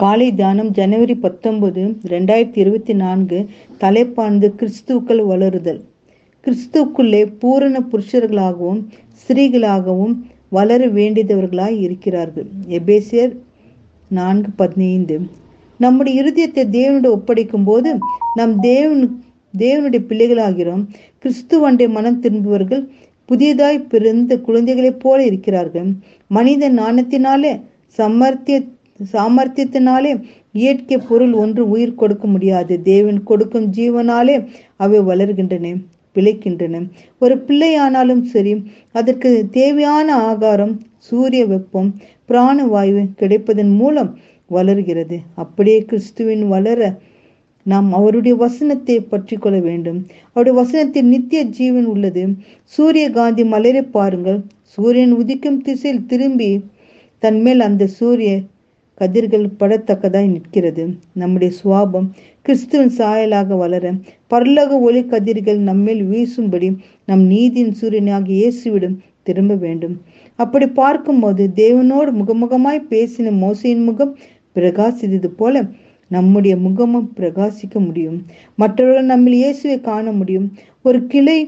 காலை தியானம் ஜனவரி பத்தொன்பது ரெண்டாயிரத்தி இருபத்தி நான்கு தலைப்பானது கிறிஸ்துக்கள் வளருதல். கிறிஸ்துக்குள்ளே பூரண புருஷர்களாகவும் ஸ்திரீகளாகவும் வளர வேண்டியவர்களாய் இருக்கிறார்கள். எபேசியர் நான்கு பதினைந்து. நம்முடைய இருதயத்தை தேவனுடைய ஒப்படைக்கும் போது நம் தேவன் தேவனுடைய பிள்ளைகளாகிறோம். கிறிஸ்துவண்டை மனம் திரும்புவர்கள் புதியதாய் பிறந்த குழந்தைகளைப் போல இருக்கிறார்கள். மனித நாணத்தினாலே சமர்த்திய சாமர்த்தியத்தினாலே இயற்கை பொருள் ஒன்று உயிர் கொடுக்க முடியாது. தேவன் கொடுக்கும் ஜீவனாலே அவை வளர்கின்றன பிழைக்கின்றன. ஒரு பிள்ளையானாலும் சரி அதற்கு தேவையான ஆகாரம் சூரிய வெப்பம் பிராணவாயு கிடைப்பதன் மூலம் வளர்கிறது. அப்படியே கிறிஸ்துவின் வளர நாம் அவருடைய வசனத்தை பற்றி கொள்ள வேண்டும். அவருடைய வசனத்தில் நித்திய ஜீவன் உள்ளது. சூரிய காந்தி மலரை பாருங்கள். சூரியன் உதிக்கும் திசையில் திரும்பி தன்மேல் அந்த சூரிய கதிர்கள் படத்தக்கதாய் நிற்கிறது. நம்முடைய சுவாபம் கிறிஸ்துவின் சாயலாக வளர பரலோக ஒளி கதிர்கள் நம்மேல் வீசும்படி நம் நீதியின் சூரியனாக இயேசுவிடும் திரும்ப வேண்டும். அப்படி பார்க்கும்போது தேவனோடு முகமுகமாய் பேசின மோசையின் முகம் பிரகாசித்தது போல நம்முடைய முகமும் பிரகாசிக்க முடியும். மற்றவர்கள் நம்ம இயேசுவை காண முடியும். ஒரு கிளை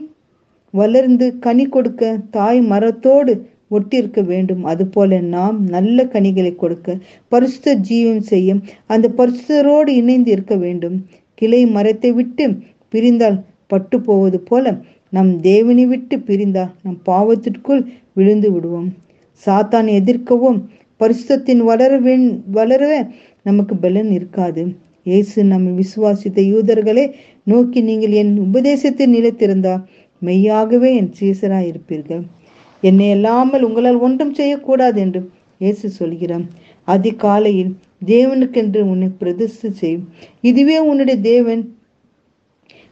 வளர்ந்து கனி கொடுக்க தாய் மரத்தோடு ஒட்டிருக்க வேண்டும். அதுபோல நாம் நல்ல கனிகளை கொடுக்க பரிசுத்த ஜீவன் செய்யும் அந்த பரிசுத்தரோடு இணைந்து இருக்க வேண்டும். கிளை மரத்தை விட்டு பிரிந்தால் பட்டு போவது போல நம் தேவனை விட்டு பிரிந்தால் நம் பாவத்திற்குள் விழுந்து விடுவோம். சாத்தான் எதிர்க்கவும் பரிசுத்தின் வளர வளரவே நமக்கு பலன் இருக்காது. இயேசு நம்ம விசுவாசித்த யூதர்களே நோக்கி நீங்கள் என் உபதேசத்தை நிலைத்திருந்தா மெய்யாகவே என் சீசராய் இருப்பீர்கள் என்னை அல்லாமல் உங்களால் ஒன்றும் செய்யக்கூடாது என்று இயேசு சொல்கிறான் அதிகாலையில் தேவனுக்கென்று உன்னை பிரதிஷ்டு செய்யும். இதுவே உன்னுடைய தேவன்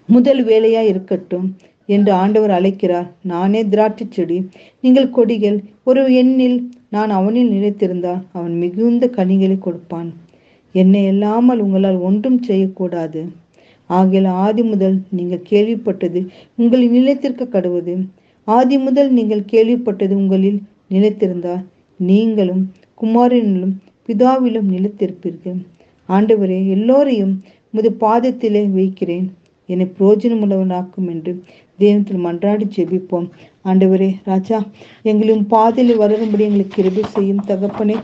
முதல் வேலையா இருக்கட்டும் என்று ஆண்டவர் அழைக்கிறார். நானே திராட்சை செடி நீங்கள் கொடிகள். ஒரு எண்ணில் நான் அவனில் நிலைத்திருந்தால் அவன் மிகுந்த கனிகளை கொடுப்பான். என்னை இல்லாமல் உங்களால் ஒன்றும் செய்யக்கூடாது. ஆகிய ஆதி முதல் நீங்கள் கேள்விப்பட்டது உங்களின் நிலைத்திருக்க கடுவது. ஆதி முதல் நீங்கள் கேள்விப்பட்டது உங்களில் நிலைத்திருந்தால் நீங்களும் குமாரனிலும் பிதாவிலும் நிலைத்திருப்பீர்கள். ஆண்டவரே எல்லோரையும் முது பாதத்திலே வைக்கிறேன். என்னை புரோஜனமுள்ளவனாக்கும் என்று தேவத்தில் மன்றாடி ஜெபிப்போம். ஆண்டவரே ராஜா எங்களும் பாதையில் வளரும்படி எங்களுக்கு கிருபி செய்யும் தகப்பனே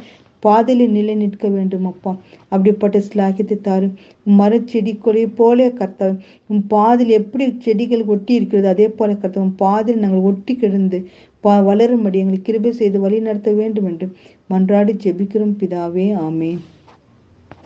பாதையில் நிலை நிற்க வேண்டும் அப்பா. அப்படிப்பட்ட ஸ்லாகியத்தை தாரு. மரச்செடி கொலையை போல கர்த்தவன் உன் பாதையில் எப்படி செடிகள் ஒட்டி இருக்கிறது அதே போல கர்த்தவன் பாதையில் நாங்கள் ஒட்டி கிடந்து பா வளரும்படி எங்களுக்கு கிருபை செய்து வழி நடத்த வேண்டும் என்று மன்றாடி ஜெபிக்கிறோம் பிதாவே ஆமே